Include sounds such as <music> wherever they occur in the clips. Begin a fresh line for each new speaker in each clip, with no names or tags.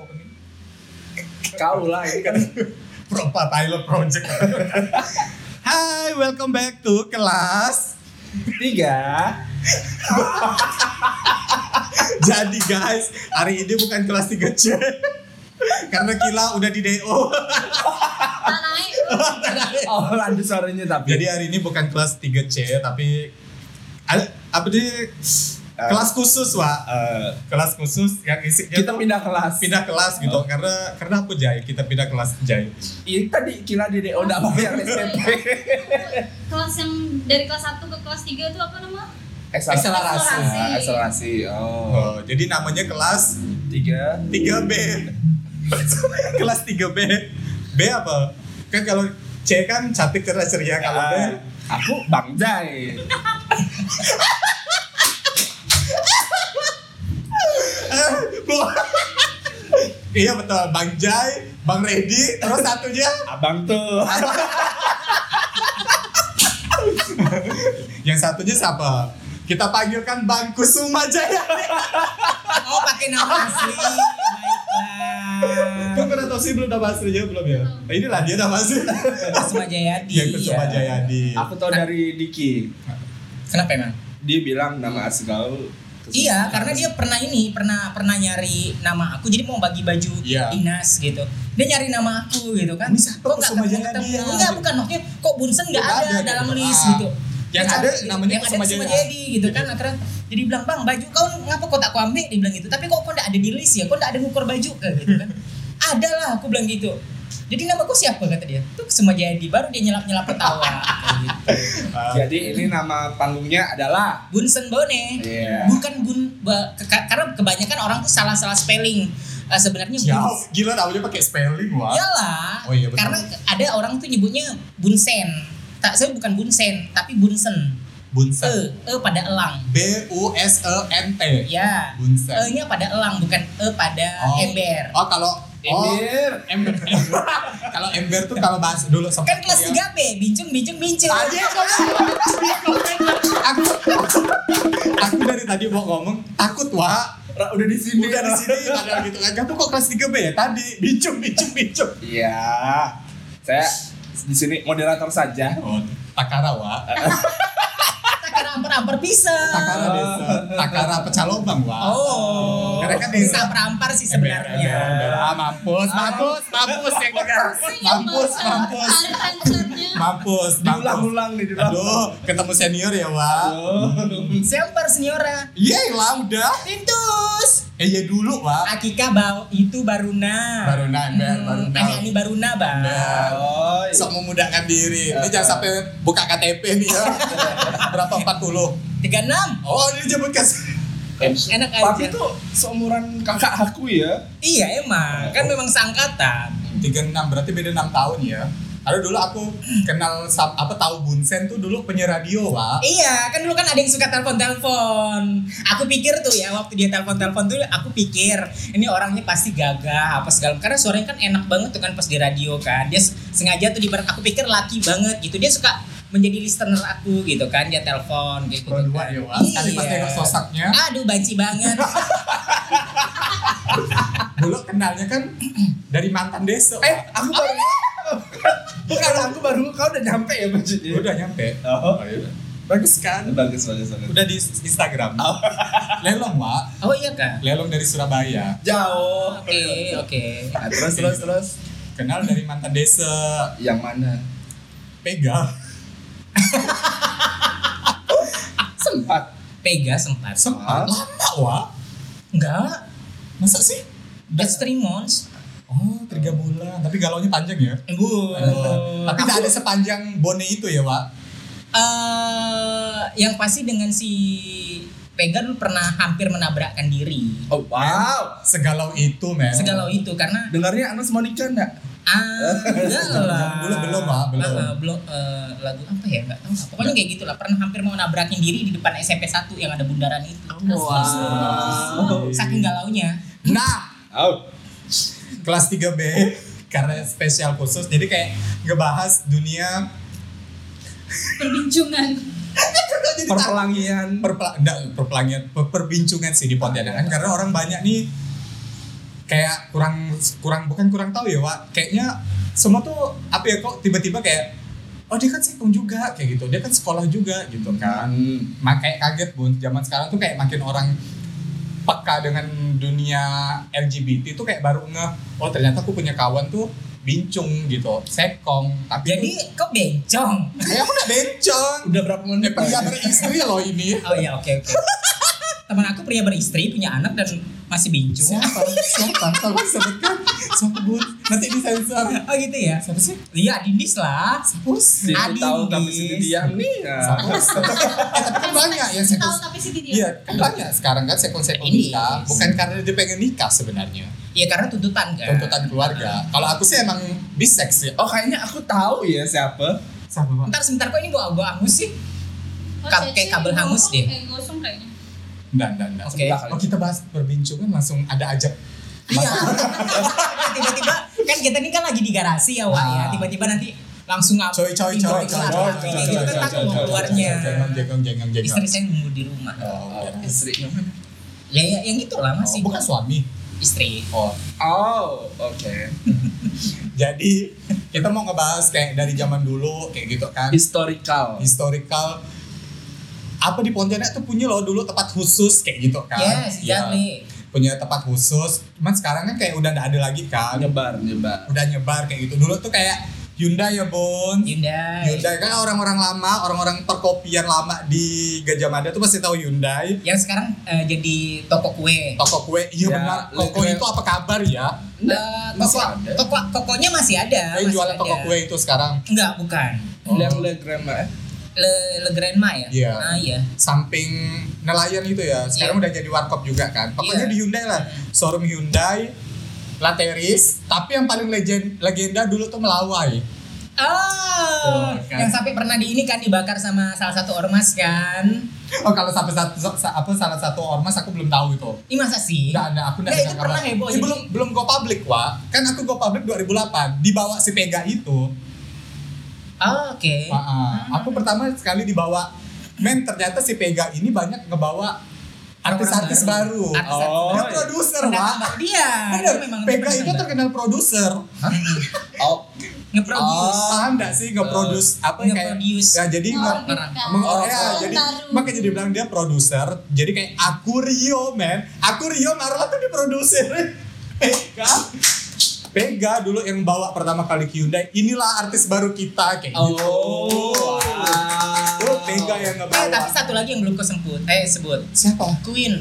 opening?
Kau lah ini kan <laughs>
Propa Pilot Project. <laughs> Hai, welcome back to kelas.
tiga. <laughs>
Jadi guys, hari ini bukan kelas 3C. Karena Kila udah di DO.
Oh lanjut suaranya tapi.
Jadi hari ini bukan kelas 3C tapi apa dia kelas khusus, Wak.
Eh,
Kelas khusus yang isinya
kita
tuh
pindah kelas.
pindah kelas gitu. Karena karena apa Jai? Kita pindah kelas Jai.
Ini tadi kira di DO enggak <laughs> bayar SPP.
Kelas yang dari kelas 1 ke kelas 3 itu apa nama?
Akselerasi.
Akselerasi.
Akselerasi. Oh.
Oh, jadi namanya kelas
Tiga.
3B. <laughs> kelas 3B. B apa? Kan kalau C kan cantik cerdas ceria kalau B
Ah, aku Bang Jai. <laughs>
Eh, Bu- <laughs> iya betul, Bang Jai, Bang Redi, terus satunya
Abang tuh. <laughs>
yang satunya siapa? Kita panggilkan Bang Kusuma Jaya.
Oh pakai nama asli, baiklah.
Kan pernah tahu sih belum nama aslinya belum ya? Nah, inilah dia nama asli.
Kusuma Jayadi.
Yang Kusuma
iya.
Jayadi.
Aku tahu dari Diki.
Kenapa emang?
Dia bilang nama asli kau.
Iya, karena dia pernah ini, pernah pernah nyari nama aku, jadi mau bagi baju
Iya.
dinas gitu. Dia nyari nama aku gitu kan.
Siapa
Kok nggak
Kusuma
ketemu
ya?
Enggak, bukan maksudnya kok Bunsen nggak
Nggak
ada,
ada
dalam
gitu.
list gitu.
Yang
Dia
ada namanya
yang ada
Jayadi.
Jayadi gitu kan. Akhirnya jadi bilang bang baju kau ngapa kok tak kau ambil? Dia bilang gitu. Tapi kok kau nggak ada di list ya? Kok nggak ada ngukur baju Kayak gitu kan? <laughs> ada lah, aku bilang gitu. Jadi nama kau siapa kata dia? Tuh Kusuma Jayadi. Baru dia nyelap nyelap ketawa. <laughs> kayak gitu.
Ah,
Jadi ini nama panggungnya adalah
Bunsen Bone.
Iya.
Bukan bun ke- karena kebanyakan orang tuh salah-salah spelling. Eh, sebenarnya
Jauh,
bun.
gila namanya pakai spelling wah.
Iyalah.
Oh iya, betul.
Karena ada orang tuh nyebutnya bunsen. Tak saya bukan bunsen, tapi bunsen.
Bunsen.
E, e pada elang.
B U S E N T.
Ya.
Bunsen.
E-nya pada elang bukan e pada
Oh.
ember.
Oh kalau oh,
Ember.
ember. ember. kalau ember tuh kalau bahas dulu sempat
Kan kelas 3B, bincung bincung bincung.
Aja aku aku dari tadi mau ngomong takut wa
udah di sini.
udah di sini padahal gitu kan kamu kok kelas 3 B ya tadi bincung bincung bincung
Iya. Saya di sini moderator saja.
oh takara wa <laughs>
Takara ampar-ampar bisa.
takara desa takara pecalobang wa
Oh.
Karena kan
bisa
desa.
perampar sih
Ember,
sebenarnya.
ember. ah mampus mampus mampus yang dengar mampus mampus mampus
Diulang-ulang nih diulang.
aduh ketemu senior ya wa
Siapa seniora?
iya lah udah
Tintus.
Eh ya dulu wa
Akika bau itu Baruna.
Baruna, ember, Baruna.
Ani Ani Baruna bang.
Ember.
Oh,
sok memudahkan diri. Ini jangan sampai buka KTP nih ya. <laughs> Berapa 40?
36
Oh, ini disebutkan.
Enak aja.
Tapi tuh seumuran kakak aku ya.
Iya emang kan memang sangkatan.
36 berarti beda 6 tahun ya. Karena dulu aku kenal apa tahu Bunsen tuh dulu penyiar radio, Wak.
Iya kan dulu kan ada yang suka telepon-telepon. Aku pikir tuh ya waktu dia telepon-telepon tuh aku pikir ini orangnya pasti gagah apa segala karena suaranya kan enak banget tuh kan pas di radio kan. Dia sengaja tuh di aku pikir laki banget gitu. Dia suka menjadi listener aku gitu kan dia telepon gitu,
Pro dua
kan.
ya. Sekali pas
Iya.
tengok sosoknya.
Aduh banci banget. <laughs>
Dulu kenalnya kan <clears throat> dari mantan desa.
Eh, aku baru <laughs> Bukan aku baru kau udah nyampe ya maksudnya.
udah nyampe.
Oh.
iya. Bagus kan?
Bagus bagus bagus.
Udah di Instagram. <laughs> Lelong, Wak.
Oh iya kan.
Lelong dari Surabaya.
Jauh.
Oke oke.
Nah, terus terus terus.
Kenal dari mantan desa.
Yang mana?
Pega. <laughs>
Sempat.
Pega sempat.
Sempat lama, Wak.
Enggak.
Masa sih?
That's three months.
Oh, tiga bulan. Tapi galaunya panjang ya?
Eh, Bu.
Tapi tidak ada sepanjang Bone itu ya, Wak?
eh yang pasti dengan si dulu pernah hampir menabrakkan diri.
Oh wow.
Segalau itu, men.
Segalau itu karena
Dengarnya Anas mau nikah enggak?
ah enggak <laughs> lah.
Belum, belum, Pak, belum.
Ah, belum eh, lagu apa ya? Enggak tahu. lah. Pokoknya kayak gitulah. Pernah hampir mau nabrakin diri di depan SMP 1 yang ada bundaran itu.
Wow.
Saking galaunya.
Nah,
Oh.
Kelas 3B karena spesial khusus jadi kayak ngebahas dunia
Perbincangan.
Perpelangian.
perpela enggak, perpelangian per- perbincungan sih di Pontianak kan karena orang banyak nih kayak kurang kurang bukan kurang tahu ya Wak kayaknya semua tuh apa ya kok tiba-tiba kayak oh dia kan sekong juga kayak gitu dia kan sekolah juga gitu kan
Hmm.
makanya kaget bun zaman sekarang tuh kayak makin orang peka dengan dunia LGBT tuh kayak baru nge oh ternyata aku punya kawan tuh bincung gitu sekong tapi
Jadi kok bencong?
ya aku udah bencong
Udah berapa
eh
menit?
pria beristri loh ini
Oh ya oke oke. <laughs> Teman aku pria beristri punya anak dan masih bincung.
siapa siapa tolong sebutkan siapa bun nanti disensor
Oh gitu ya.
siapa sih
Iya Dindis lah.
Sapus
Adindis.
tahu tapi sini diam nih. <laughs> Ya.
Sapus eh, tapi kan banyak yang
Tahu tapi sih dia.
Iya, kan banyak sekarang kan sekong-sekong
Ini.
nikah bukan karena dia pengen nikah sebenarnya
Iya karena tuntutan kan.
tuntutan keluarga. Kalau aku sih emang bisex ya.
Oh kayaknya aku tahu ya siapa.
Sama Pak.
Ntar sebentar kok ini bawa bawa angus sih.
Oh,
kayak kabel hangus deh.
Kayak gosong kayaknya.
Enggak, enggak, enggak.
Oke.
Oh, kita bahas perbincangan langsung ada ajak.
Iya. <laughs> Tiba-tiba kan kita ini kan lagi di garasi ya Wak ya.
Ah.
Tiba-tiba nanti langsung apa?
Coy, coy, coy, coy, coy, coy,
kan
coy,
keluarnya.
Jangan, jengong, jengong, jengong.
Istri saya nunggu di rumah.
Oh,
Oh,
iya.
mana?
Ya, ya yang lah
Oh,
masih.
bukan suami.
Istri.
Oh,
Oh, oke. <laughs>
jadi kita mau ngebahas kayak dari zaman dulu kayak gitu kan.
Historical.
Historical apa di Pontianak tuh punya loh dulu tempat khusus kayak gitu kan.
Yes,
Iya,
exactly.
punya tempat khusus. Cuman sekarang kan kayak udah nggak ada lagi kan.
Nyebar, nyebar.
Udah nyebar kayak gitu. Dulu tuh kayak Hyundai ya, Bon.
Hyundai.
Hyundai kan orang-orang lama, orang-orang perkopian lama di Gajah Mada tuh pasti tahu Hyundai.
Yang sekarang eh, jadi toko kue.
Toko kue, iya
Ya,
benar. Toko itu apa kabar ya?
Eh,
masih
toko,
ada.
toko tokonya masih ada.
Yang
masih
jualan toko kue itu sekarang
Enggak, bukan.
Yang Le Grandma eh?
Le, Le Grandma ya?
Iya.
Ah iya.
samping nelayan itu ya. Sekarang
Iya.
udah jadi warkop juga kan. Pokoknya
Iya.
di Hyundai lah. Showroom Hyundai, Lateris, tapi yang paling legend legenda dulu tuh Melawai.
Oh,
Tuh, kan.
yang sampai pernah di ini kan dibakar sama salah satu ormas kan?
Oh kalau sampai satu sa- apa salah satu ormas aku belum tahu itu.
Ini masa sih?
Enggak ada, aku enggak
Ya, itu pernah heboh, jadi-
belum belum go public, Wak. Kan aku go public 2008, dibawa si Pega itu.
Oh, Oke.
Ah, ah. Aku pertama sekali dibawa men ternyata si Pega ini banyak ngebawa artis-artis baru.
Orang Artis-artis
Oh,
Dia
iya.
produser, Wak.
baru. Dia.
Bener,
dia memang
Pega itu terkenal produser. <laughs>
Oh,
Nge-produce.
Paham nggak sih nge-produce apa kayak
Nge-produce.
ya jadi
Oh,
nge- meng-
Oh,
ya,
oh,
jadi makanya dia bilang dia produser. Jadi kayak aku Rio, men. Aku Rio Marla tuh diproduser. Pega. <laughs> Pega dulu yang bawa pertama kali ke Hyundai. Inilah artis baru kita kayak gitu.
Oh.
Tuh Pega yang
Eh,
ngebawa.
tapi satu lagi yang belum kau sebut. Eh, sebut.
Siapa?
Queen.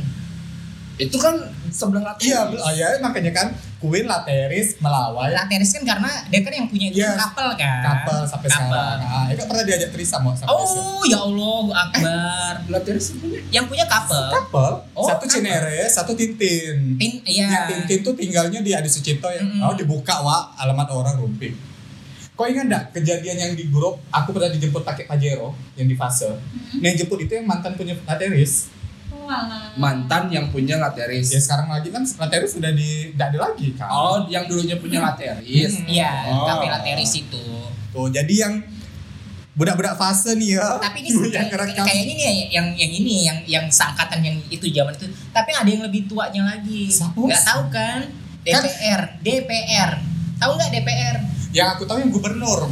itu kan sebelah lateris.
Iya, oh ya makanya kan Queen Lateris melawai
Lateris kan karena dia kan yang punya
Yes.
kapal kan.
kapal sampai
Kapal.
sekarang. Ah, itu pernah diajak Trisa mau sampai.
Oh, ya Allah, Akbar.
Lateris punya.
yang punya kapal.
Couple,
Oh,
satu
couple.
Cinere, satu Tintin.
Tin, iya.
Yang Tintin tuh tinggalnya di Adi Sucipto ya.
Mm-mm.
Oh dibuka wa alamat orang rumpi. Kau ingat enggak kejadian yang di grup aku pernah dijemput pakai Pajero yang di fase.
Hmm.
Nah, yang jemput itu yang mantan punya Lateris.
Mantan yang punya lateris.
Ya sekarang lagi kan Lateris sudah di enggak ada lagi kan.
Oh, yang dulunya punya lateris.
Hmm.
Iya,
Oh.
kafe Lateris itu.
Tuh, jadi yang budak-budak fase nih ya.
Tapi ini <laughs>
yang
kayak- kayaknya nih yang yang ini yang yang seangkatan yang itu zaman itu. Tapi ada yang lebih tuanya lagi.
Siapa?
Nggak tahu kan? DPR, DPR. Tahu nggak DPR?
Yang aku tahu yang gubernur.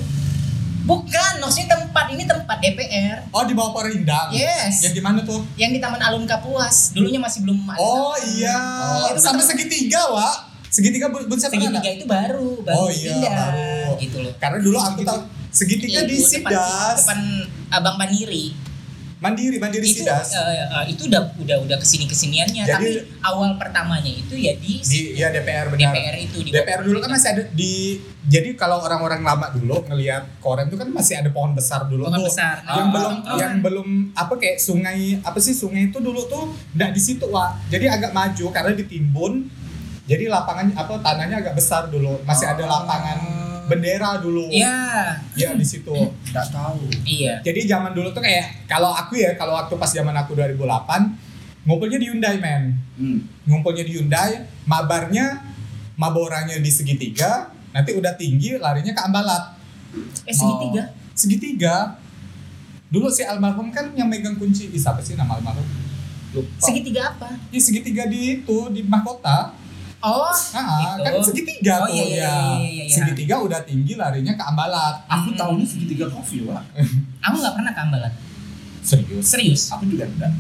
Bukan, maksudnya tempat ini tempat DPR.
Oh di bawah Perindang.
Yes.
Yang di mana tuh?
Yang di Taman Alun Kapuas. Dulunya masih belum ada.
Oh iya.
Oh, itu
Sampai
kan-
segitiga, Wak. Segitiga bu, bu siapa
Segitiga
nggak?
itu baru, baru
Oh iya,
pindah
baru.
gitu loh.
Karena dulu aku tahu segitiga di
depan,
Sidas.
depan Abang Baniri.
Mandiri, Mandiri
itu
Sidas.
eh, eh, itu udah udah udah ke sini kesiniannya
Jadi-
tapi awal pertamanya itu ya di,
di ya DPR benar.
DPR itu di
DPR dulu kan masih ada di jadi kalau orang-orang lama dulu ngelihat Koren itu kan masih ada pohon besar dulu
Pohon
tuh.
besar.
Yang
Ah,
belum
ah,
yang belum apa kayak sungai apa sih sungai itu dulu tuh enggak di situ, Wak. Jadi agak maju karena ditimbun. Jadi lapangan apa tanahnya agak besar dulu. Masih ada lapangan bendera dulu.
Iya,
Ya di situ.
Enggak tahu.
iya.
Jadi zaman dulu tuh kayak kalau aku ya, kalau waktu pas zaman aku 2008 ngumpulnya di Hyundai, men.
Hmm.
Ngumpulnya di Hyundai, mabarnya maboranya di segitiga, nanti udah tinggi larinya ke Ambalat.
Eh segitiga.
Segitiga. Dulu si almarhum kan yang megang kunci, Ih, siapa sih nama almarhum? Lupa.
Segitiga apa?
Ya, segitiga di itu di mahkota.
Oh,
Ah,
itu.
kan segitiga
Oh,
tuh
iya, iya,
ya.
iya, iya, iya.
Segitiga udah tinggi larinya ke Ambalat.
Aku
Hmm.
tahunya segitiga coffee, Wak. <laughs>
Aku nggak pernah ke Ambalat.
Serius.
Serius.
Aku juga enggak.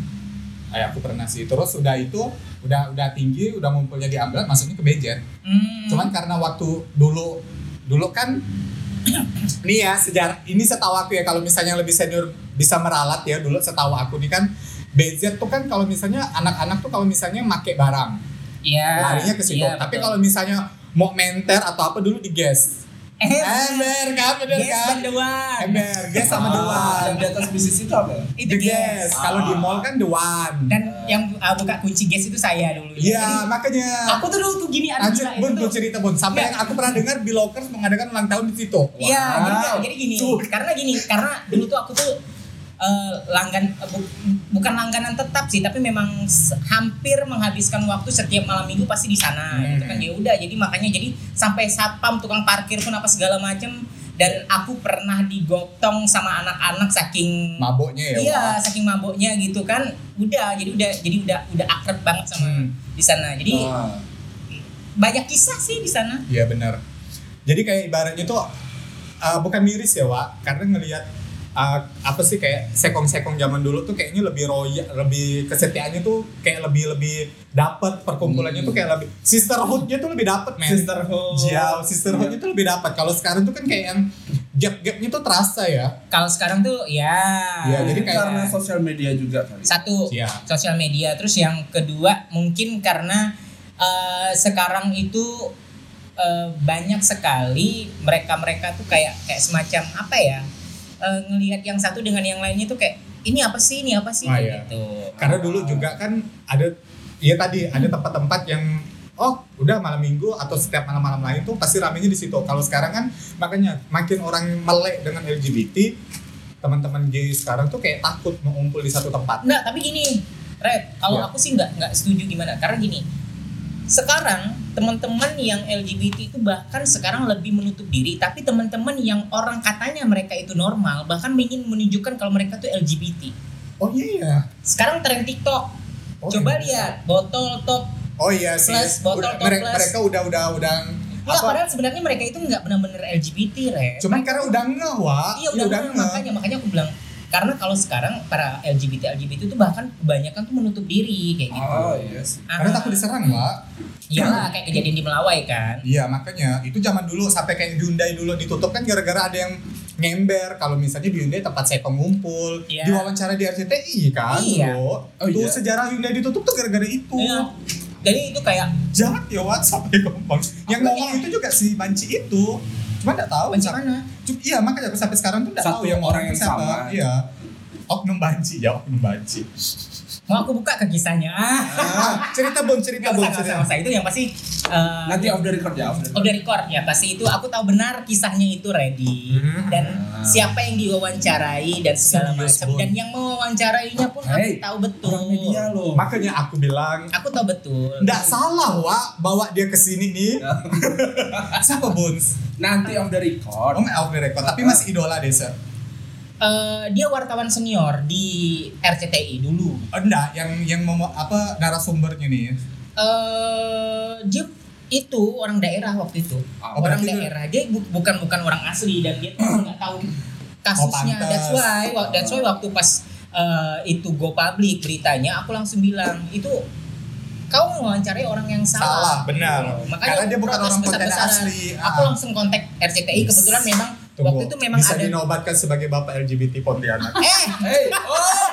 Eh, aku pernah sih. Terus udah itu udah udah tinggi, udah ngumpulnya di Ambalat, masuknya ke Bejen.
Hmm.
Cuman karena waktu dulu dulu kan <coughs> nih ya sejarah ini setahu aku ya kalau misalnya lebih senior bisa meralat ya dulu setahu aku nih kan BZ tuh kan kalau misalnya anak-anak tuh kalau misalnya make barang
Iya.
larinya ke situ.
iya,
Tapi kalau misalnya mau menter atau apa dulu di gas.
eh,
Ember kan bener
Yes,
kan?
one.
Ember, gas sama the
Ah,
one.
Yang di atas bisnis itu apa?
Itu
The
gas.
gas. Kalau di mall kan the one.
Dan yang uh, buka kunci gas itu saya dulu.
Iya, makanya.
Aku tuh dulu tuh gini ada gila
bun,
itu
bun cerita bun. Sampai
Iya.
yang aku pernah dengar Bilokers mengadakan ulang tahun di situ.
Iya, jadi,
Wow.
jadi gini,
Tuh.
karena gini, karena dulu tuh aku tuh eh, langgan eh, bu- bukan langganan tetap sih, tapi memang hampir menghabiskan waktu setiap malam minggu pasti di sana,
Hmm.
gitu kan. Ya udah, jadi makanya jadi sampai satpam tukang parkir pun apa segala macem dan aku pernah digotong sama anak-anak saking
Maboknya ya.
Iya,
Wak.
saking maboknya gitu kan. Udah, jadi udah jadi udah udah akrab banget sama
Hmm.
di sana. Jadi
Ah.
banyak kisah sih di sana.
Iya benar. Jadi kayak ibaratnya tuh uh, bukan miris ya, Wak. Karena ngelihat uh, apa sih kayak sekong-sekong zaman dulu tuh kayaknya lebih royal, lebih kesetiaannya tuh kayak lebih lebih dapat perkumpulannya tuh kayak lebih sisterhoodnya tuh lebih dapat, men.
Sisterhood.
Jauh, sisterhoodnya tuh lebih dapat. Kalau sekarang tuh kan kayak yang gap-gapnya tuh terasa ya.
Kalau sekarang tuh ya
Iya, jadi kayak-
karena sosial media juga kali.
satu
Iya.
sosial media terus yang kedua mungkin karena eh, sekarang itu eh, banyak sekali mereka-mereka tuh kayak kayak semacam apa ya eh, ngelihat yang satu dengan yang lainnya tuh kayak ini apa sih ini apa sih kayak
iya.
gitu
Karena dulu juga kan ada Iya tadi ada tempat-tempat yang oh udah malam minggu atau setiap malam-malam lain tuh pasti ramenya di situ. Kalau sekarang kan makanya makin orang melek dengan LGBT teman-teman gay sekarang tuh kayak takut mau ngumpul di satu tempat.
Nggak, tapi gini, Red, kalau
Iya.
aku sih nggak nggak setuju gimana? Karena gini, sekarang teman-teman yang LGBT itu bahkan sekarang lebih menutup diri, tapi teman-teman yang orang katanya mereka itu normal, bahkan ingin menunjukkan kalau mereka tuh LGBT.
Oh iya ya.
Sekarang tren TikTok,
Oh,
coba
iya.
lihat botol top.
Oh iya sih.
Plus, botol
Udah-
top
mereka,
plus.
mereka udah udah udah
Nggak,
apa?
padahal sebenarnya mereka itu nggak benar-benar LGBT, Red.
Cuman karena udah ngeh, Wak.
Iya udah, bener, makanya makanya aku bilang karena kalau sekarang para LGBT LGBT itu bahkan kebanyakan tuh menutup diri kayak gitu.
Oh iya sih.
Karena
Ah.
takut diserang, Wak.
Iyalah kayak kejadian di Melawai kan.
Iya makanya itu zaman dulu sampai kayak Hyundai dulu ditutup kan gara-gara ada yang ngember kalau misalnya di Hyundai tempat saya pengumpul
Iya.
diwawancara di RCTI kan
Iya.
Oh,
Tuh
iya.
sejarah Hyundai ditutup tuh gara-gara itu.
Iya. Jadi itu kayak
Jahat ya Wat <laughs> sampai. Yang ngomong
ya?
itu juga si Banci itu. Cuma enggak tahu.
Banci mana?
Iya makanya aku sampai sekarang tuh enggak
Satu
tahu yang
orang yang
siapa.
sama.
Iya. Oknum Banci ya Oknum Banci.
Mau aku buka ke kisahnya. Ah.
Ah, cerita bon cerita
usah,
cerita.
usah. Itu yang pasti eh,
Nanti off the record ya, off the
Oh dari record ya pasti itu aku tahu benar kisahnya itu ready
Hmm.
dan
Ah.
siapa yang diwawancarai dan segala
Serius,
macam
Bun.
dan yang mewawancarainya pun aku
Hey,
tahu betul.
Orang media loh.
Makanya aku bilang
Aku tahu betul.
Nggak salah Wak bawa dia ke sini nih. <laughs> Siapa Bones?
Nanti off the record.
Oh, off the record, tapi masih idola desa.
Eh, dia wartawan senior di RCTI dulu.
Oh, enggak, yang yang mau apa narasumbernya nih.
eh dia itu orang daerah waktu itu.
Oh,
orang daerah. Dia bu- bukan bukan orang asli dan dia tuh <clears throat> nggak tahu kasusnya.
Oh,
that's why that's why waktu pas eh, itu go public beritanya aku langsung bilang itu kau mewawancarai orang yang salah.
Salah, benar.
Makanya
Karena dia bukan orang
besar-besaran.
asli.
Aku
Ah.
langsung kontak RCTI kebetulan memang
Tunggu,
waktu itu memang
bisa
ada
dinobatkan sebagai bapak LGBT Pontianak.
eh!
Hey, oh,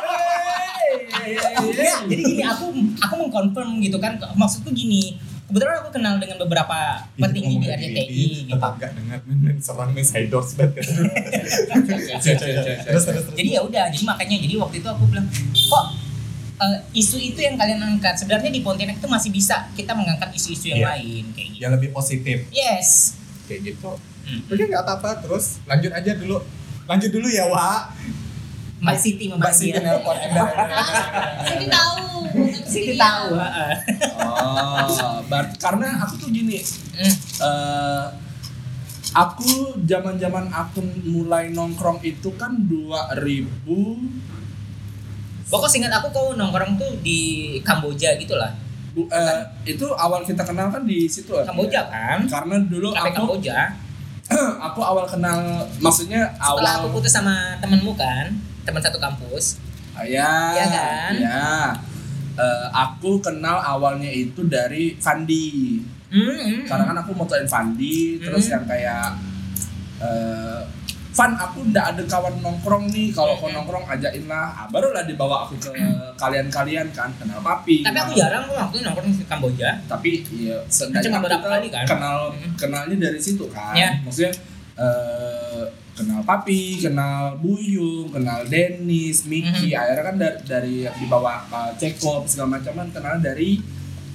hey, hey.
Ya, jadi gini aku aku mengkonfirm gitu kan. Maksudku gini kebetulan aku kenal dengan beberapa petinggi di RCTI gitu.
tetangga dengar men men serang men saya endorse banget
jadi ya udah jadi makanya jadi waktu itu aku bilang kok eh, isu itu yang kalian angkat sebenarnya di Pontianak itu masih bisa kita mengangkat isu-isu yang
Iya.
lain kayak gitu.
Yang lebih positif.
Yes.
Kayak gitu
Hmm.
oke nggak apa-apa. Terus lanjut aja dulu. Lanjut dulu ya Wak
Mbak Siti
Mbak Siti
memanggil
nelpon.
Siti tahu.
Siti tahu. Heeh.
Oh, berarti karena aku tuh gini, eh aku zaman-zaman aku mulai nongkrong itu kan 2000
pokok seingat aku kau nongkrong tuh di Kamboja gitu lah
Bu- eh, itu awal kita kenal kan di situ ya?
Kamboja kan?
Karena dulu
Kafe
aku
Kamboja <clears throat>
aku awal kenal maksudnya
setelah aku
awal
putus sama temenmu kan teman satu kampus
Ah, ya
Iya kan?
ya. Eh, aku kenal awalnya itu dari Fandi
hmm, hmm,
karena kan aku motoin Fandi terus
Hmm.
yang kayak eh Van aku ndak ada kawan nongkrong nih kalau kau
Hmm.
nongkrong ajakin lah ah, barulah dibawa aku ke kalian-kalian kan kenal papi
tapi aku
kenal-
jarang kok waktu nongkrong di Kamboja
tapi ya seenggaknya
Cuma beberapa kali kan?
kenal
Mm.
kenalnya dari situ kan
Ya.
maksudnya eh, kenal papi kenal buyung kenal Dennis Miki
Mhm.
akhirnya kan dari, dari dibawa uh, Ceko segala macam kan kenal dari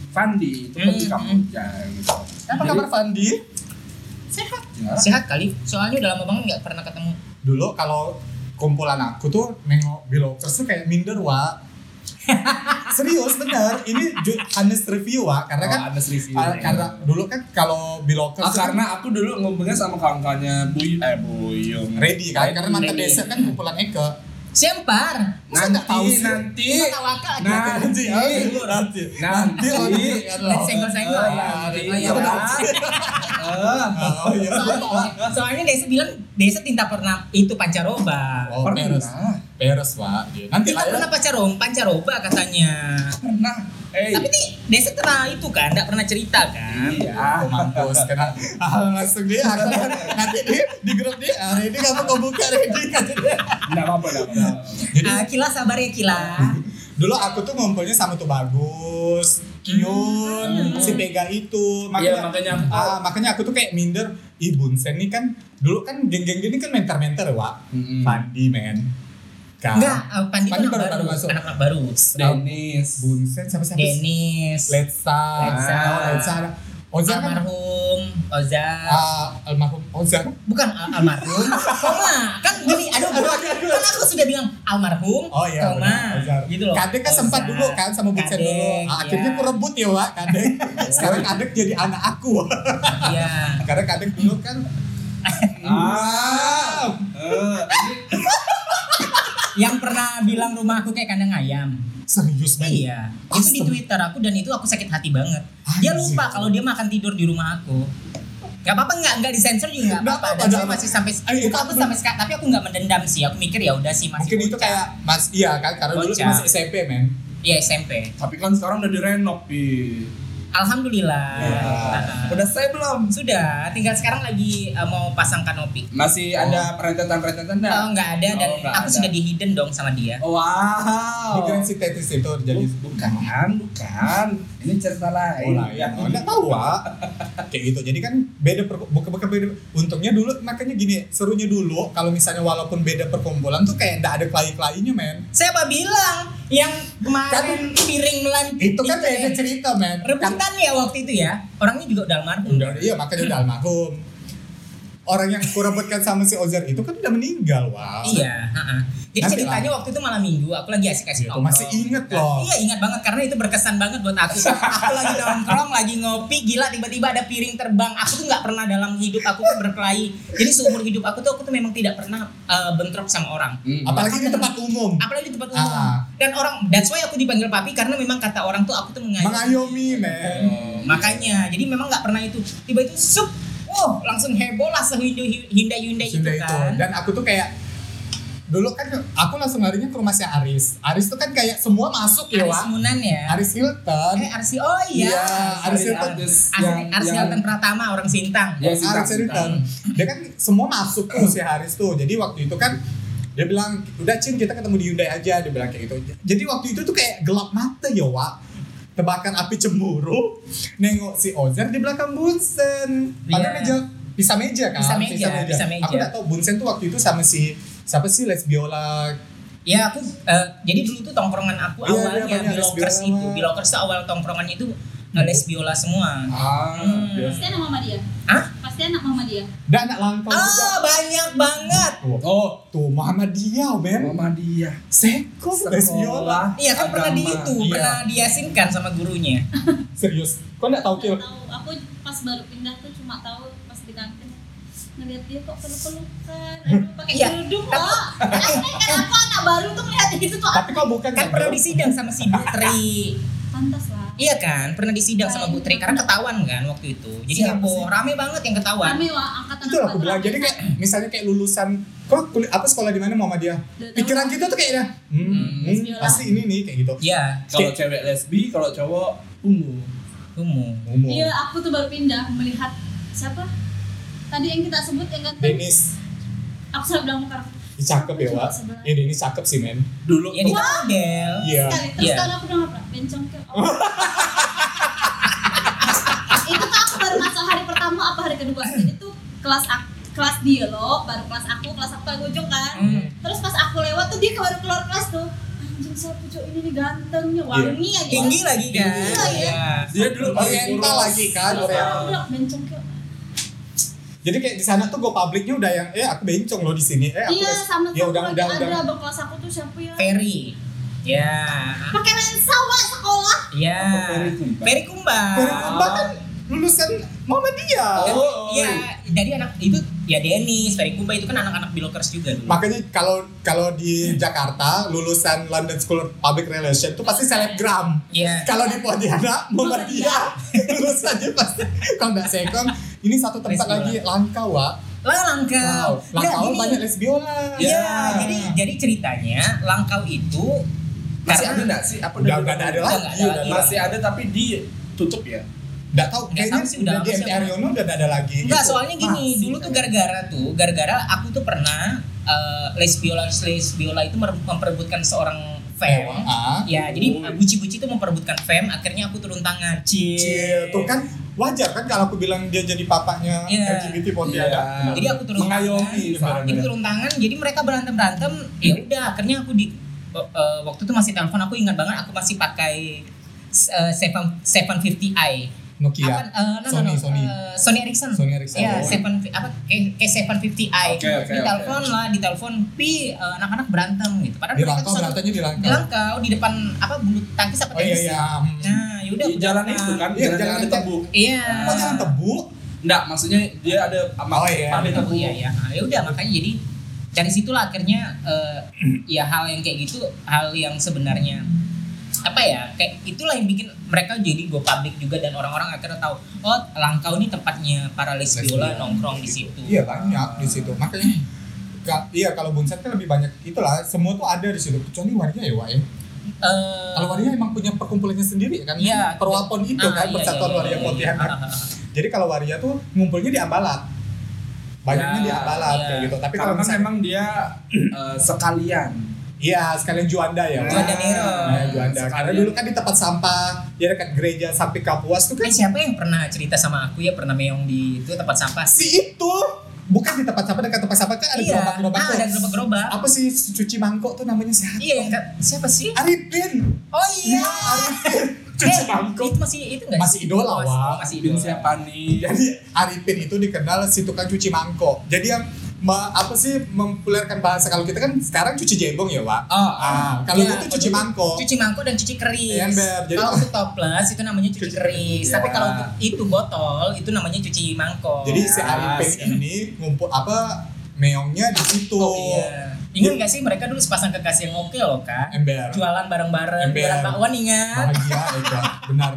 Fandi itu kan di
Mhm.
Kamboja gitu
Apa
Jadi,
kabar Fandi?
Sehat
ya,
sehat kali soalnya udah lama banget nggak pernah ketemu
Dulu kalau kumpulan aku tuh nengok Bilokers tuh kayak minder, Wak. Serius bener, ini honest review Wak, karena kan
oh, ada review
ah, karena dulu kan kalau Bilokers
Ah,
tuh kan
karena aku dulu ngomongnya sama kawan-kawannya Buy eh Buyung
ready kan, karena mantan desa kan kumpulan Eke.
Sempar
Masa nggak tahu
nanti
sih?
nanti
Nggak wakal lagi.
nanti
nanti, nanti,
nanti
nanti,
senggol-senggol ya.
nanti,
Oh, iya,
nanti.
benar.
Oh iya.
soalnya, soalnya Desa bilang Desa tinta pernah itu pancaroba
Oh,
Pernah.
beres. Beres, Wak. Nanti
tinta
lah ya.
pernah pancaroba pancaroba katanya
pernah eh
tapi nih Desa pernah itu kan nggak pernah cerita kan
iya
Oh, mampus kena ah, langsung dia <laughs> nanti di di grup dia hari ini kamu kau buka ready kata dia.
enggak apa-apa enggak apa-apa
Jadi
Ah, Kila sabar ya Kila
dulu aku tuh ngumpulnya sama tuh bagus, Kyun, si Pega itu.
Makanya aku-
ah, makanya aku tuh kayak minder. Ih Bunsen nih kan dulu kan geng-geng gini kan mentor-mentor Wak.
Mm-mm.
Pandi men. Kan.
enggak ah, Pandi,
Pandi
anak
baru-
baru,
baru masuk.
anak baru
Dennis
Bunsen siapa siapa?
Dennis
Letsa.
Letsa.
Oh, Letsa. Ozan kan
Ozan.
Ah, almarhum Ozan.
bukan al- almarhum. <laughs> Toma kan gini aduh aduh, kan aku sudah bilang almarhum
Oh iya,
Toma
benar,
gitu loh.
Kadek kan sempat dulu kan sama Bunsen dulu. Ah, akhirnya
ya.
aku rebut ya Wak, Kadek. <laughs> Sekarang Kadek jadi anak aku. <laughs>
iya.
Karena Kadek dulu kan
ah eh, ini
yang pernah bilang rumah aku kayak kandang ayam.
Serius men.
iya. Itu di twitter aku dan itu aku sakit hati banget. Dia lupa kalau dia makan tidur di rumah aku Gak apa-apa nggak nggak disensor juga nggak apa-apa. Dan saya
nggak
masih sampai
Ayo,
itu aku
itu-
sampai sekarang tapi aku nggak mendendam sih. Aku mikir ya udah sih masih.
Mungkin itu
bocah.
kayak Mas iya kan karena dulu
Bocah.
masih SMP men.
Iya SMP.
tapi kan sekarang udah direnov Pi.
Alhamdulillah. Nah,
udah saya belum
Sudah, tinggal sekarang lagi uh, mau pasang kanopi.
masih ada perentetan-perentetan enggak
Oh, nggak ada dan
Oh, nggak
aku
ada.
sudah di hidden dong sama dia.
wow
Di Grand City Tetris itu jadi
Bu- bukan bukan ini cerita lain
Oh lah ya, oh, enggak tahu Wak. Kayak gitu. Jadi kan beda per, bukan bukan beda. Untungnya dulu makanya gini, serunya dulu kalau misalnya walaupun beda perkumpulan tuh kayak enggak ada klai-klainya men.
Siapa bilang yang kemarin piring melan
Itu kan beda
ya.
cerita men. Kan,
rebutan ya waktu itu ya. Orangnya juga udah almarhum.
udah, iya makanya udah almarhum. Orang yang kurebutkan sama si Ozer itu kan udah meninggal, Wak.
Iya, heeh. Jadi
Nanti
ceritanya
lah.
waktu itu malam minggu aku lagi asik-asik
Gitu,
nongkrong.
masih inget loh.
Iya ingat banget karena itu berkesan banget buat aku. aku lagi nongkrong, lagi ngopi, gila tiba-tiba ada piring terbang. Aku tuh nggak pernah dalam hidup aku tuh berkelahi. Jadi seumur hidup aku tuh aku tuh memang tidak pernah eh, bentrok sama orang.
Hmm.
Apalagi di tempat umum.
Apalagi di tempat umum.
Ah.
Dan orang, that's why aku dipanggil papi karena memang kata orang tuh aku tuh mengayomi.
Mengayomi, men.
Makanya, jadi memang nggak pernah itu. Tiba itu sup, oh langsung heboh lah sehindu Hyundai Hyundai itu
Sudah itu.
kan.
Dan aku tuh kayak dulu kan aku langsung larinya ke rumah si Aris. Aris tuh kan kayak semua masuk ya,
Aris
Wak.
Munan ya.
Aris Hilton.
Eh Arsi, oh iya.
Iya, Aris Hilton.
Asli,
yang
Arsi
yang
Hilton Pratama orang Sintang.
Ya,
Aris
Sintang,
Hilton. Dia kan semua masuk tuh si Haris tuh. Jadi waktu itu kan dia bilang udah Cin kita ketemu di Hyundai aja dia bilang kayak gitu. Jadi waktu itu tuh kayak gelap mata ya Wak. Tebakan api cemburu. Nengok si Ozer di belakang Bunsen. Padahal
Iya.
meja pisah meja kan.
Pisah meja, pisah meja.
Aku gak tau Bunsen tuh waktu itu sama si siapa sih Les Biola
Ya aku eh, jadi dulu tuh tongkrongan aku
Iya,
awalnya
iya, banyak
Bilokers itu. Bilokers awal tongkrongannya itu eh, Les Biola semua.
ah
Hmm.
biasa.
Mama dia.
Hah?
Pasti anak mama dia.
dan anak langkau juga.
Ah, banyak banget.
Oh, tuh Muhammadiyah, Ben.
Mama dia
Seko Biola.
Iya kan pernah di itu,
Iya.
pernah diasinkan sama gurunya. <laughs>
Serius. Kok enggak tahu Kil?
Tahu. Aku pas baru pindah tuh cuma tahu pas di kantin ngeliat dia kok peluk-pelukan, pakai
Iya.
kerudung kok. Aku kan aku anak baru tuh ngeliat itu tuh
Tapi kok bukan
Kan
ya,
pernah disidang sama si Putri.
pantas lah.
Iya kan, pernah disidang sama Bu Tri karena ketahuan kan waktu itu. Jadi
Siapa
heboh, rame banget yang ketahuan.
Rame wah angkatan
Itu aku bilang. Jadi kayak misalnya kayak lulusan kok kuliah apa sekolah di mana Muhammadiyah. Pikiran kita tuh kayaknya hmm, hmm,
Bismillah.
pasti ini nih kayak gitu.
Iya,
Kalau cewek lesbi, kalau cowok ungu.
umum.
Umum.
Iya, aku tuh baru pindah melihat siapa? Tadi yang kita sebut yang ganteng.
Denis
Aku selalu bilang muka aku.
Ih, cakep ya, Wak. Ya Denis cakep sih, men.
Dulu
Ya di model.
Iya.
Terus
Iya.
aku bilang apa? Itu tuh aku baru masuk hari pertama apa hari kedua. Jadi tuh kelas aku kelas dia loh, baru kelas aku, kelas aku paling ujung kan.
Hmm.
Terus pas aku lewat tuh dia baru keluar kelas tuh. Anjing siapa cowok ini nih gantengnya, wangi aja.
Tinggi lagi kan.
Tinggi lah ya.
Iya.
dia dulu
Oriental lagi kan, Oriental.
aku bilang bencong ke.
Jadi kayak di sana tuh gue publiknya udah yang eh aku bencong loh di sini. Eh aku
Iya, sama
ya udah udah
ada
udah.
abang kelas aku tuh siapa ya?
Ferry. Ya.
Pakai lensa wah sekolah.
Ya.
Ferry Kumba.
Ferry Kumba.
Ferry Kumba kan lulusan Muhammadiyah.
Oh,
Iya, dari anak itu ya Dennis, Ferry Kumba itu kan anak-anak Bilokers juga dulu.
Makanya kalau kalau di Jakarta lulusan London School of Public Relations itu pasti selebgram.
Iya.
Kalau di Pontianak Muhammadiyah <laughs> lulusannya pasti kalau nggak sekom ini satu tempat
Lesbiola.
lagi langka wa.
Lah Langkau.
Wow. Langka
Nah, gini.
banyak lesbiola.
Iya,
Ya.
jadi jadi ceritanya Langkau itu
Masih ada nggak sih? Apa
Udah nggak ada
nggak ada lagi.
Masih ada tapi ditutup ya.
Nggak tahu
Nggak
kayaknya
sih, udah
di MTR. Yono udah nggak ada lagi.
Enggak,
gitu.
soalnya gini, dulu tuh
kan.
gara-gara tuh, gara-gara aku tuh pernah uh, les biola les biola itu memperebutkan seorang fem.
Ah.
Ya, jadi uh, buci-buci itu memperebutkan fem, akhirnya aku turun tangan. Cie.
Tuh kan wajar kan kalau aku bilang dia jadi papanya
Iya.
LGBT Pontianak.
Iya.
Jadi aku turun
Mengayomi
tangan. Jadi turun tangan, jadi mereka berantem berantem. Ya udah, akhirnya aku di uh, waktu itu masih telepon aku ingat banget aku masih pakai uh, 750i.
Nokia.
Apa, uh, no,
Sony,
no, no,
Sony.
uh, Sony Ericsson.
Sony Ericsson.
Iya,
Oh.
seven apa kayak kayak 750i.
Oke, oke,
Ditelepon lah, ditelepon, pi uh, anak-anak berantem gitu. Padahal
Di
satu-
berantemnya di Langkau.
di Langkau di depan apa bulu tangkis apa
Oh iya iya.
Nah, yaudah
Di jalan itu kan,
Iya,
jalan
jalan
ada
itu.
tebu.
Iya.
Kok jangan tebu?
Enggak, maksudnya dia ada
Oh, iya.
ada tebu.
Oh iya iya. Nah, ya udah makanya jadi dari situlah akhirnya eh, ya hal yang kayak gitu hal yang sebenarnya apa ya kayak itulah yang bikin mereka jadi go public juga dan orang-orang akhirnya tahu oh Langkau ini tempatnya para lesbiola
Lesbian.
nongkrong di situ.
Iya banyak di situ. Makanya ka- iya kalau Bunset kan lebih banyak itulah semua tuh ada di situ kecuali waria ya Wak ya.
Eh,
Kalau waria emang punya perkumpulannya sendiri kan.
Iya.
Perwapon itu
ah,
kan
iya,
Persatuan
iya,
Waria
iya, iya.
Pontianak.
Ah, ah, ah.
Jadi kalau waria tuh ngumpulnya di Ambalat. Banyaknya
Ya,
di Ambalat
iya.
kayak gitu. Tapi kalau
Karena
misalnya
memang dia eh, sekalian.
Iya, sekalian Juanda ya.
Juanda Nero.
Nah, Juanda. Karena
Sekalian.
dulu kan di tempat sampah, ya dekat gereja Sapi Kapuas tuh kan
Eh siapa yang pernah cerita sama aku ya pernah meong di itu tempat sampah?
si itu bukan di tempat sampah dekat tempat sampah kan ada
Iya.
gerobak-gerobak
Ah, ada gerobak-gerobak.
Apa sih cuci mangkok tuh namanya siapa?
Iya, siapa sih?
Arifin.
Oh iya.
Arifin. Cuci
Eh,
mangkok.
Itu masih itu enggak?
Masih idola,
masih,
Wak.
masih
Bin
idola.
siapa nih?
Jadi Arifin itu dikenal si tukang cuci mangkok. Jadi yang ma- apa sih mempopulerkan bahasa kalau kita kan sekarang cuci jembong ya, Pak.
Oh,
Ah, kalau
Iya,
itu cuci mangkok.
Cuci mangkok dan cuci keris.
Ember, jadi-
kalau untuk toples itu namanya cuci,
Cuci
keris.
keris,
Tapi
ya.
kalau untuk itu botol itu namanya cuci mangkok.
Jadi si
Ah,
Arifin
siap.
ini ngumpul apa meongnya di situ.
Oh, iya. Ingat gak sih mereka dulu sepasang kekasih yang oke loh kan?
Ember.
Jualan bareng-bareng, jualan bakwan ingat?
Bahagia ya, benar.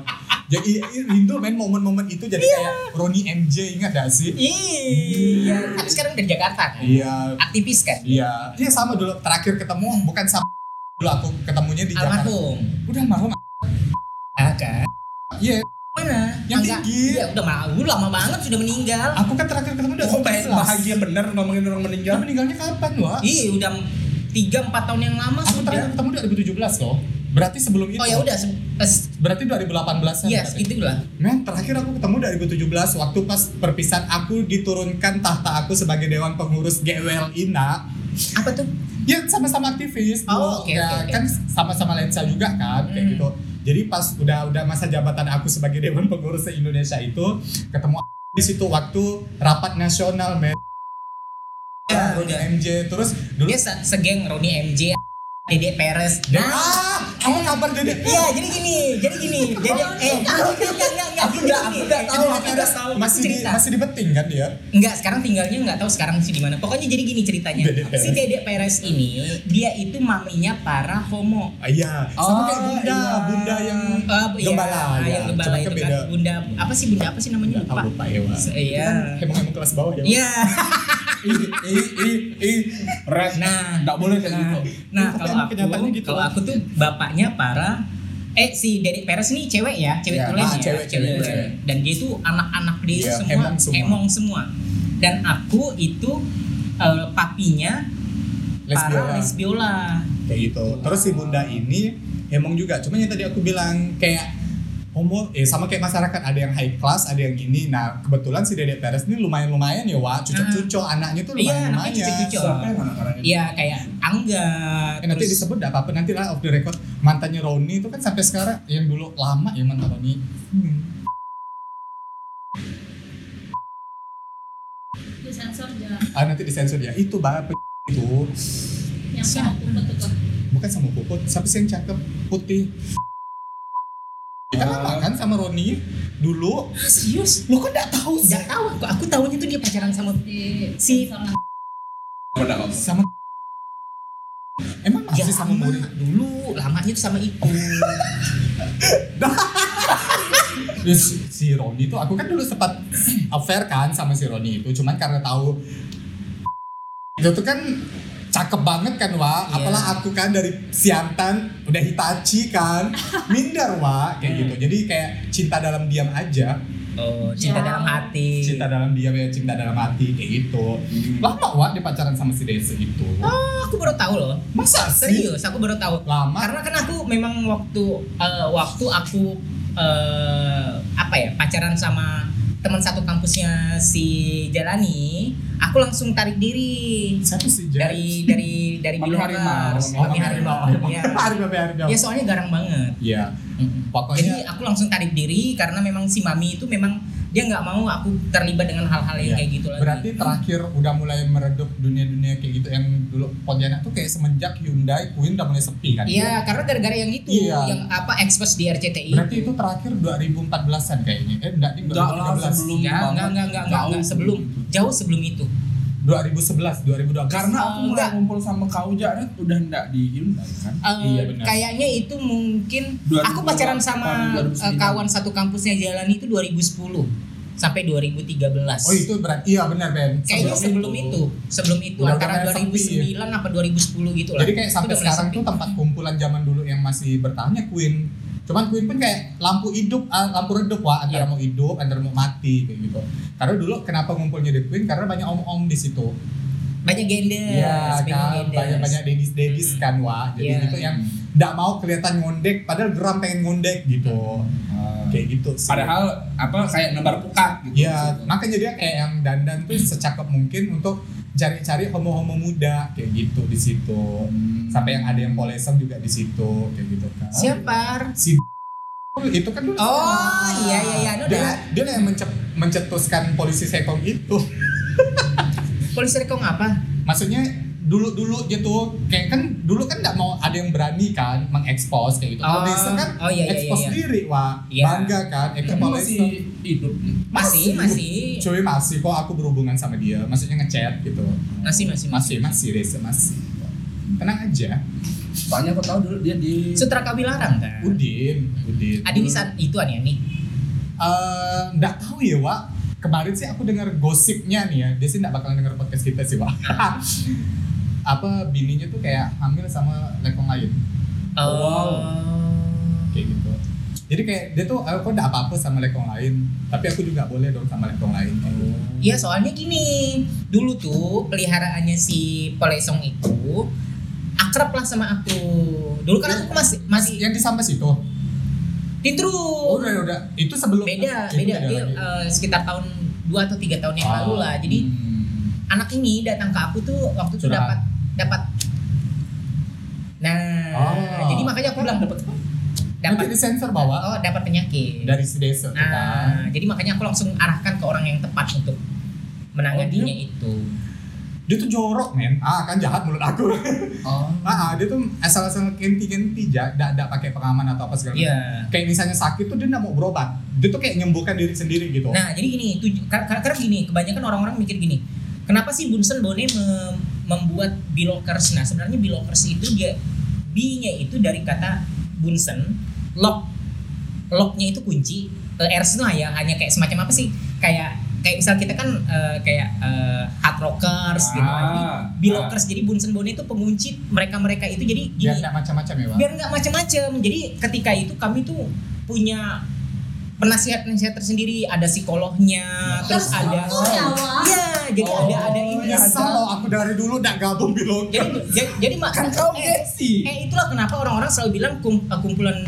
Jadi rindu main momen-momen itu jadi
Iya.
kayak Roni MJ ingat gak sih?
Iya. Tapi sekarang dari Jakarta kan?
Iya.
Aktivis kan?
Iya. Dia sama dulu terakhir ketemu bukan sama dulu aku ketemunya di Jakarta.
Almarhum.
Udah almarhum.
Ah kan?
Iya.
Mana?
Yang
Enggak.
tinggi.
Iya, udah malu lama banget sudah meninggal.
Aku kan terakhir ketemu udah
Oh, baik,
17.
bahagia bener ngomongin orang meninggal.
Dia meninggalnya kapan, Wak?
Iya, udah 3 4 tahun yang lama
Aku terakhir
sudah.
ketemu 2017 loh. Berarti sebelum itu.
Oh ya udah,
Berarti 2018
iya segitu lah.
Men, terakhir aku ketemu 2017 waktu pas perpisahan aku diturunkan tahta aku sebagai dewan pengurus GWL INA.
Apa tuh?
Ya sama-sama aktivis.
Oh,
Ya,
oke, oke.
kan sama-sama lensa juga kan kayak
Hmm.
gitu. Jadi pas udah udah masa jabatan aku sebagai dewan pengurus se-Indonesia itu ketemu <laughs> di situ waktu rapat nasional men.
Ya, <laughs>
Roni
udah.
MJ terus dulu
Dia se- segeng Roni MJ, <laughs> Dede Peres.
Dan, ah, apa kabar Dede?
Iya, jadi gini, jadi gini, Dede eh enggak enggak enggak
Aku
gini.
aku
Eh,
tahu, aku udah tahu.
Masih di
cerita.
masih di beting kan dia?
Enggak, sekarang tinggalnya enggak tahu sekarang sih di mana. Pokoknya jadi gini ceritanya.
Dede.
Si Dede Peres ini dia itu maminya para homo.
Ah, iya, sama
Oh,
kayak Bunda,
iya.
Bunda yang
iya,
Gembala,
ah,
ya.
yang gembala itu
kan
bunda apa sih bunda apa sih namanya
Nggak
lupa
lupa ya
iya.
kan emang emang kelas bawah ya
iya
ih ih ih ih red
Nah,
nggak boleh kayak
nah,
gitu
nah kalau aku
gitu.
kalau aku tuh bapaknya para eh si Dedek Peres nih cewek ya cewek
Ya,
tulen
ah,
ya
cewek, cewek,
cewek.
dan dia tuh anak-anak dia
Iya,
semua
hemong semua.
hemong semua dan aku itu eh, papinya
Les
para
biola.
les biola
kayak gitu terus si bunda ini emang juga cuma yang tadi aku bilang kayak homo eh sama kayak masyarakat ada yang high class ada yang gini. Nah kebetulan si dedek Peres ini lumayan lumayan ya wah cucok cucok anaknya tuh
Iya,
lumayan
yang anak-anak ini
Iya kayak Angga
Eh, nanti
terus-
disebut apa apa nanti lah off the record. Mantannya Roni itu kan sampai sekarang yang dulu lama ya mantan Roni. Hmm.
Disensor aja.
ah nanti disensor ya itu bapak itu.
Yang sama puput itu.
bukan sama puput siapa sih yang cakep putih kita kan sama Roni dulu.
Serius?
Lo kok nggak tahu sih?
Nggak tahu. Aku aku tahunya tuh dia pacaran sama Si-
Om.
sama emang
ya
masih sama
lama.
Muri
dulu. Lamanya tuh sama Iku
Ya, si, si Roni itu aku kan dulu sempat <clears throat> affair kan sama si Roni itu. Cuman karena tahu itu tuh kan cakep banget kan wa
Iya.
apalah aku kan dari Siantan udah Hitachi kan? <laughs> Minder wa kayak gitu. Jadi kayak cinta dalam diam aja.
Oh cinta
Ya.
dalam hati.
Cinta dalam diam ya cinta dalam hati kayak gitu. Lama wa dia pacaran sama si Desi itu?
Oh, aku baru tahu loh.
Masa sih?
Serius aku baru tahu.
Lama.
Karena kan aku memang waktu eh, waktu aku eh, apa ya pacaran sama teman satu kampusnya si Jalani aku langsung tarik diri
siapa sih Jas?
dari dari dari
Mami
Bilokers.
Harimau.
Mami Harimau
Harimau <laughs>
ya
Harimau
ya soalnya garang banget
Iya. Pokoknya
Jadi aku langsung tarik diri karena memang si mami itu memang dia nggak mau aku terlibat dengan hal-hal yang
Iya.
kayak gitu lagi.
Berarti terakhir udah mulai meredup dunia-dunia kayak gitu yang dulu Pontianak tuh kayak semenjak Hyundai Queen udah mulai sepi kan?
Iya, karena gara-gara yang itu,
Iya.
yang apa expose di RCTI.
Berarti itu terakhir 2014-an kayaknya. Eh enggak, ding,
Enggak lah,
2013.
sebelum
Enggak,
banget.
enggak, enggak, enggak, enggak,
Jauh
enggak, sebelum jauh sebelum itu.
2011, 2012.
karena aku mulai
Enggak.
ngumpul sama kau Jared udah enggak di Hyundai kan
Eh,
Iya, benar.
kayaknya itu mungkin
2008,
aku pacaran sama
2009.
eh, kawan satu kampusnya jalan itu 2010 sampai 2013.
Oh itu berarti iya benar Ben.
Kayaknya sebelum itu, sebelum itu
Udah
antara
mulai sepi,
2009 apa 2010 gitu lah.
Jadi kayak
Itu
sampai
mulai
sekarang
sepi.
tuh tempat kumpulan zaman dulu yang masih bertahannya Queen. Cuman Queen pun kayak lampu hidup, ah, lampu redup wah antara
Iya.
mau hidup, antara mau mati kayak gitu. Karena dulu kenapa ngumpulnya di Queen? Karena banyak om-om di situ.
banyak gender,
Iya kan, banyak-banyak dedis dedis
Mm.
kan wah. Jadi
Iya.
gitu yang nggak mau kelihatan ngondek, padahal geram pengen ngondek gitu. Kayak gitu sih.
padahal apa kayak nebar pukat gitu
Ya, makanya dia kayak yang dandan tuh secakep mungkin untuk cari-cari homo-homo muda kayak gitu di situ. Sampai yang ada yang polesem juga di situ kayak gitu kan.
Siapa?
Si <laughs> itu kan dulu.
Oh, iya, iya, iya. Lu
Dia,
udah-
dia yang mencep- mencetuskan polisi sekong itu.
Polisi rekong apa?
Maksudnya dulu dulu gitu kayak kan dulu kan nggak mau ada yang berani kan mengekspos kayak gitu. Kalau
Oh,
Desa kan
oh iya, iya,
ekspos
iya, iya.
diri wah
Iya.
bangga kan.
Kamu
Ekspos
masih hidup
Masih, masih.
Cuy masih kok aku berhubungan sama dia, maksudnya ngechat gitu.
Masih, masih,
Masih masih Reza masih. Tenang aja.
soalnya aku tahu dulu dia di
Sutra Kawilarang kan?
Udin, Udin.
Adi Wisan itu aneh nih.
Eh, nggak tahu ya, Wak. Kemarin sih aku dengar gosipnya nih ya. Dia sih nggak bakalan denger podcast kita sih, Wak. <laughs> Apa bininya tuh kayak hamil sama lekong lain.
Oh.
Kayak gitu. Jadi kayak dia tuh aku nggak apa-apa sama lekong lain, tapi aku juga boleh dong sama lekong lain. kayak gitu.
Iya soalnya gini, dulu tuh peliharaannya si Pelesong itu akrab lah sama aku. Dulu kan aku masih masih
Yang di sampah situ.
Tintru.
Oh, udah udah. Itu sebelum
beda,
itu
beda. Dia
lagi.
eh, sekitar tahun 2 atau tiga tahun yang
Oh,
lalu lah. Jadi
hmm.
anak ini datang ke aku tuh waktu itu dapat dapat Nah,
Oh.
jadi makanya aku bilang dapat dapat
disensor bawah
oh dapat penyakit.
dari si desa tuh kan.
Nah, jadi makanya aku langsung arahkan ke orang yang tepat untuk menanganinya
Oh,
itu.
Dia tuh jorok men. Ah kan jahat mulut aku.
oh <laughs>
ah, ah, dia tuh asal-asal kenti-kenti aja, nggak nggak pakai pengaman atau apa segala.
Iya.
Kayak misalnya sakit tuh dia nggak mau berobat. Dia tuh kayak nyembuhkan diri sendiri gitu.
Nah, jadi kar- kar- karena gini, kebanyakan orang-orang mikir gini. Kenapa sih Bunsen Bone membuat Bilokers? Nah, sebenarnya Bilokers itu dia B-nya itu dari kata Bunsen, lock. locknya itu kunci. Uh, AirSense lah ya hanya kayak semacam apa sih? Kayak kayak misal kita kan eh, kayak eh, hard rockers gitu.
Ah,
jadi bilokers jadi Bunsen Bone itu pengunci mereka mereka itu. Jadi
Biar nggak macam-macam ya,
biar nggak macam-macam. Jadi ketika itu kami tuh punya penasihat-penasihat tersendiri ada psikolognya terus ada
Oh, ya,
iya jadi
Oh,
ada ada ini.
ya,
loh aku dari dulu nggak gabung bilang.
jadi jadi, jadi mak
Kan kau
eh, eh itulah kenapa orang-orang selalu bilang kum- uh, kumpulan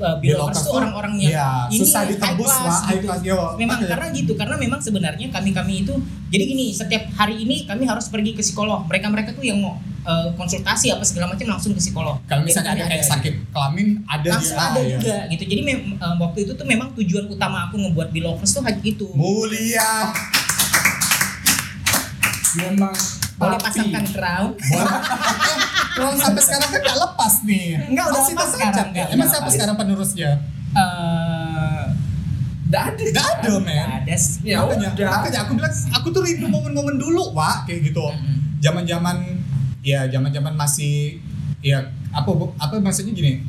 uh,
Bilokers
itu orang-orang yang
iya,
ini
susah
high
ditembus,
class
Wak, high
gitu. memang
makanya.
karena gitu karena memang sebenarnya kami kami itu jadi gini setiap hari ini kami harus pergi ke psikolog. Mereka mereka tuh yang mau uh, konsultasi apa segala macam langsung ke psikolog
Kalau misalnya
Jadi
ada kayak sakit kelamin ada
langsung
dia.
ada
Ah, iya.
juga gitu jadi uh, waktu itu tuh memang tujuan utama aku ngebuat bilokers tuh hanya itu
Mulia.
Memang
boleh pasangkan crown <laughs>
Kalau sampai sekarang kan nggak lepas nih.
Enggak, udah
Masih
lepas sekarang, enggak,
Emang
udah
siapa sekarang penerusnya?
Eh,
Nggak ada.
Nggak ada, men.
ada sih.
Ya
makanya,
udah.
makanya aku bilang aku tuh rindu momen-momen dulu, Wak, kayak gitu.
Mm-mm.
Zaman-zaman ya zaman-zaman masih ya apa apa maksudnya gini.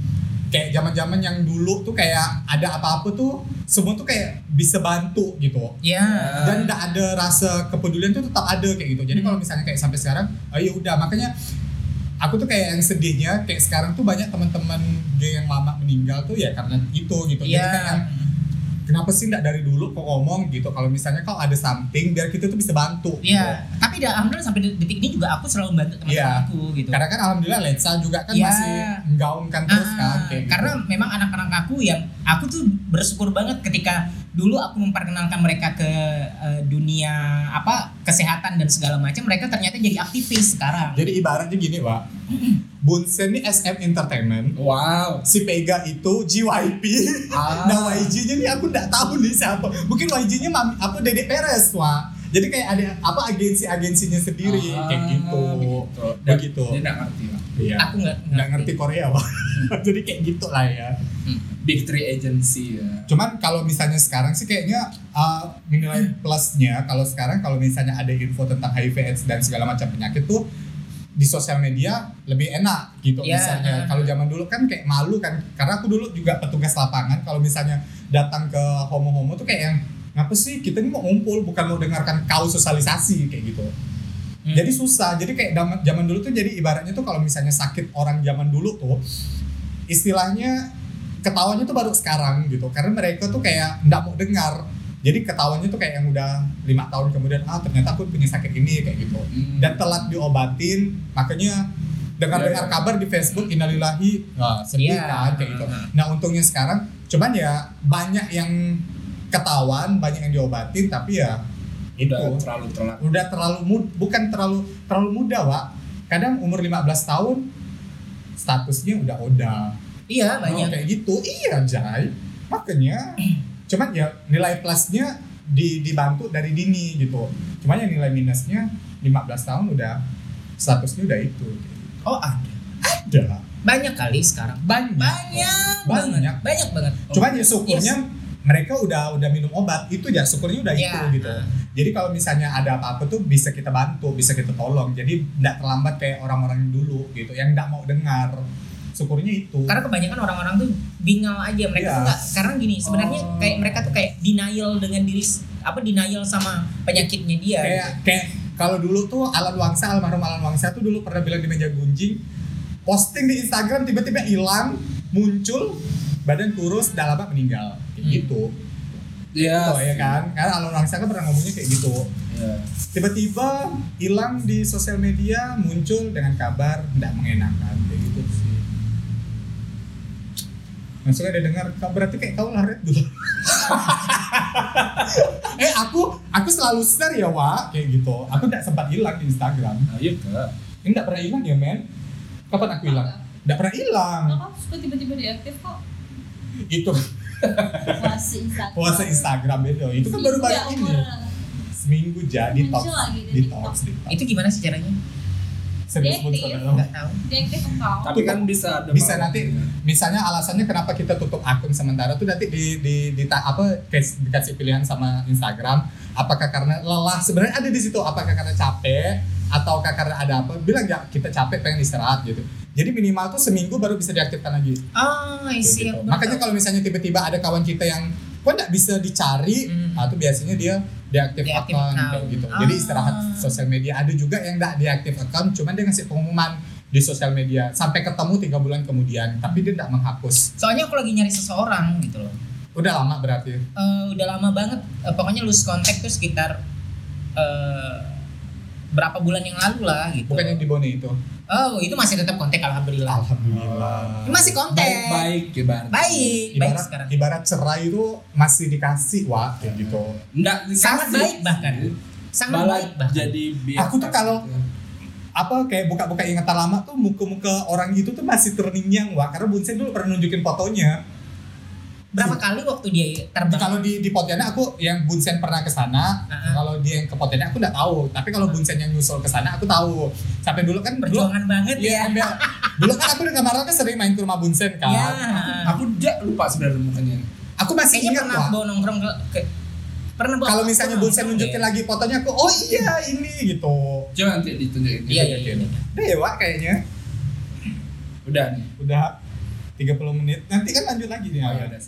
Kayak zaman-zaman yang dulu tuh kayak ada apa-apa tuh semua tuh kayak bisa bantu gitu.
Ya.
dan tidak ada rasa kepedulian tuh tetap ada kayak gitu jadi
Hmm.
kalau misalnya kayak sampai sekarang oh ya udah makanya aku tuh kayak yang sedihnya kayak sekarang tuh banyak teman-teman yang lama meninggal tuh ya karena itu gitu jadi
Iya.
kayak kenapa sih tidak dari dulu kok ngomong gitu kalau misalnya kalau ada something biar kita tuh bisa bantu gitu.
Iya, tapi dah, alhamdulillah sampai detik ini juga aku selalu membantu teman-teman
Iya.
aku gitu.
karena kan alhamdulillah Letsa juga kan
Iya.
masih menggaungkan terus
Ah,
kan kayak gitu.
karena memang anak-anak aku yang aku tuh bersyukur banget ketika dulu aku memperkenalkan mereka ke eh, dunia apa kesehatan dan segala macam mereka ternyata jadi aktivis sekarang.
jadi ibaratnya gini pak <clears throat> Bunsen ini SM Entertainment.
Wow.
si Pega itu JYP
Ah.
nah YG-nya nih aku nggak tahu nih siapa. Mungkin YG-nya mami apa Dedek Perez wah jadi kayak ada apa agensi-agensinya sendiri
Ah,
kayak gitu.
begitu.
begitu.
Dia nggak ngerti lah.
iya.
Aku nggak
nggak ngerti Korea pak <laughs> jadi kayak gitu lah ya
Big Three Agency ya.
cuman kalau misalnya sekarang sih kayaknya uh, nilai plusnya kalau sekarang kalau misalnya ada info tentang HIV AIDS dan segala macam penyakit tuh di sosial media lebih enak gitu
Iya.
misalnya. kalau zaman dulu kan kayak malu kan. Karena aku dulu juga petugas lapangan. Kalau misalnya datang ke homo-homo tuh kayak yang ngapa sih kita ini mau ngumpul? Bukan mau dengarkan kau sosialisasi kayak gitu.
Hmm.
jadi susah. Jadi kayak zaman zaman dulu tuh jadi ibaratnya tuh kalau misalnya sakit orang zaman dulu tuh istilahnya ketawanya tuh baru sekarang gitu. Karena mereka tuh kayak nggak mau dengar jadi ketawanya tuh kayak yang udah lima tahun kemudian ah ternyata aku punya sakit ini kayak gitu
Hmm.
dan telat diobatin makanya dengar-dengar
Iya, iya.
kabar di Facebook innalillahi nah, sedih
Iya.
kan kayak gitu nah untungnya sekarang cuman ya banyak yang ketahuan banyak yang diobatin tapi ya itu
Udah terlalu telat.
udah terlalu mud bukan terlalu terlalu muda Wak kadang umur 15 tahun statusnya udah udah
Iya banyak.
kayak gitu iya Jai makanya <clears throat> cuman ya nilai plusnya di, dibantu dari dini gitu cuman yang nilai minusnya 15 tahun udah statusnya udah itu
Oh ada.
ada
Banyak kali sekarang.
banyak
Banyak,
Banyak.
banget. Banyak banget.
cuman ya syukurnya mereka udah udah minum obat itu ya syukurnya udah
Iya.
itu gitu jadi kalau misalnya ada apa-apa tuh bisa kita bantu bisa kita tolong jadi nggak terlambat kayak orang-orang dulu gitu yang nggak mau dengar syukurnya itu
Karena kebanyakan orang-orang tuh bingal aja mereka
Iya.
tuh nggak karena gini sebenarnya
Oh.
kayak mereka tuh kayak denial dengan diri apa denial sama penyakitnya dia.
kayak kayak kalau dulu tuh Alan Wangsa almarhum Alan Wangsa tuh dulu pernah bilang di meja gunjing posting di Instagram tiba-tiba hilang muncul badan kurus dah lama meninggal kayak
Hmm.
gitu
Iya.
Tuh, ya kan karena Alan Wangsa kan pernah ngomongnya kayak gitu
Iya.
tiba-tiba hilang di sosial media muncul dengan kabar tidak mengenakan kayak gitu langsung ada dengar "Kau berarti kayak kau laret dulu <laughs> eh aku aku selalu share ya Wak kayak gitu. Aku tidak sempat hilang di Instagram.
Nah, iya kak.
ini tidak pernah hilang ya men? Kapan aku hilang? Tidak pernah hilang.
Kenapa suka tiba-tiba diaktif kok?
itu.
Puasa Instagram.
puasa Instagram itu itu kan baru baru
Ya,
ini. seminggu jadi
lagi di
Itu gimana sih caranya?
Serius pun.
Nggak tahu.
Tapi kan bisa ada
bisa
malam.
nanti misalnya alasannya kenapa kita tutup akun sementara tuh nanti di di, di apa kes- dikasih pilihan sama Instagram apakah karena lelah sebenarnya ada di situ apakah karena capek ataukah karena ada apa bilang ya kita capek pengen istirahat gitu Jadi minimal tuh seminggu baru bisa diaktifkan lagi.
I see.
Gitu.
Aku baru
Makanya kalau misalnya tiba-tiba ada kawan kita yang kok nggak bisa dicari,
Hmm.
nah itu biasanya dia deaktif account
account.
kayak gitu. Jadi
Ah.
istirahat sosial media. Ada juga yang nggak deaktif account, cuman dia ngasih pengumuman di sosial media sampai ketemu tiga bulan kemudian, tapi dia nggak menghapus.
Soalnya aku lagi nyari seseorang gitu loh.
Udah lama berarti.
Eh, udah lama banget. Eh, pokoknya lose contact tuh sekitar eh, berapa bulan yang lalu lah gitu.
Bukan yang di Bone itu.
Oh, itu masih tetap kontak alhamdulillah.
Alhamdulillah.
Masih kontak.
Baik-baik ibarat.
Baik, baik
Ibarat,
sekarang.
ibarat cerai itu masih dikasih wah kayak gitu.
Enggak
Sangat baik bahkan. Sangat
Malah
baik bahkan.
jadi biasa.
Aku tuh kalau- Apa kayak buka-buka ingatan lama tuh muka-muka orang gitu tuh masih terngiang wah karena Bunsen dulu pernah nunjukin fotonya.
Berapa kali waktu dia terbang?
Kalau di di Pontianak aku yang Bunsen pernah ke sana,
Ah.
kalau dia yang ke Pontianak aku nggak tahu. Tapi kalau Bunsen yang nyusul ke sana aku tahu. Sampai dulu kan dulu
Perjuangan banget
Iya,
ya.
ambil- dulu kan aku dengan Marlon kan sering main ke rumah Bunsen kan.
Ya.
Aku jak lupa sebenarnya mukanya.
Aku masih
Kayaknya
ingat
pernah bawa nongkrong ke, ke pernah bawa
Kalau misalnya Bunsen nunjukin
ya?
lagi fotonya aku, oh iya ini gitu.
Coba nanti ditunjukin.
Iya, iya, iya.
Dewa kayaknya.
Udah nih.
Udah 30 menit. Nanti kan lanjut lagi nih.
Oh, ya udah.